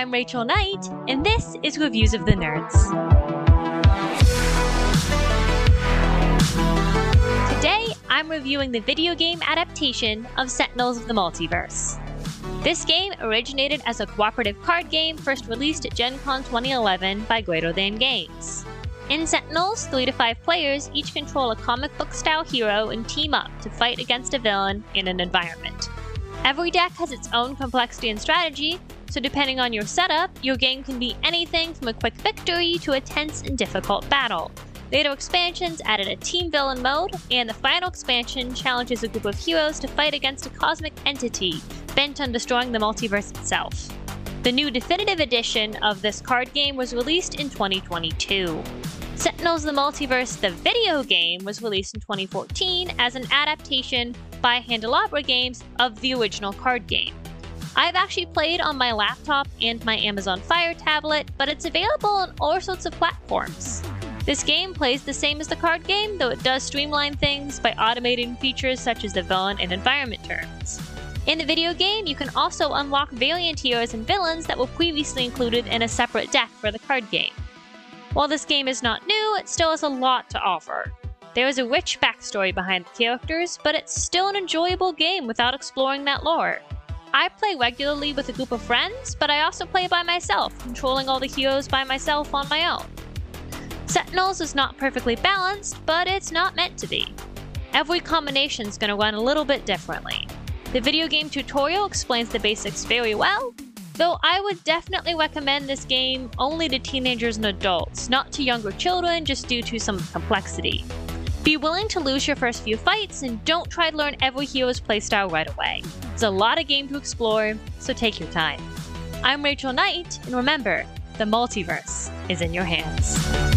I'm Rachel Knight, and this is Reviews of the Nerds. Today, I'm reviewing the video game adaptation of Sentinels of the Multiverse. This game originated as a cooperative card game first released at Gen Con 2011 by Greater Than Games. In Sentinels, 3 to 5 players each control a comic book style hero and team up to fight against a villain in an environment. Every deck has its own complexity and strategy, so depending on your setup, your game can be anything from a quick victory to a tense and difficult battle. Later expansions added a team villain mode, and the final expansion challenges a group of heroes to fight against a cosmic entity bent on destroying the multiverse itself. The new definitive edition of this card game was released in 2022. Sentinels of the Multiverse, the video game, was released in 2014 as an adaptation by Handelabra Games of the original card game. I've actually played on my laptop and my Amazon Fire tablet, but it's available on all sorts of platforms. This game plays the same as the card game, though it does streamline things by automating features such as the villain and environment terms. In the video game, you can also unlock Valiant heroes and villains that were previously included in a separate deck for the card game. While this game is not new, it still has a lot to offer. There is a rich backstory behind the characters, but it's still an enjoyable game without exploring that lore. I play regularly with a group of friends, but I also play by myself, controlling all the heroes by myself on my own. Sentinels is not perfectly balanced, but it's not meant to be. Every combination is going to run a little bit differently. The video game tutorial explains the basics very well, though I would definitely recommend this game only to teenagers and adults, not to younger children just due to some complexity. Be willing to lose your first few fights and don't try to learn every hero's playstyle right away. There's a lot of game to explore, so take your time. I'm Rachel Knight, and remember, the multiverse is in your hands.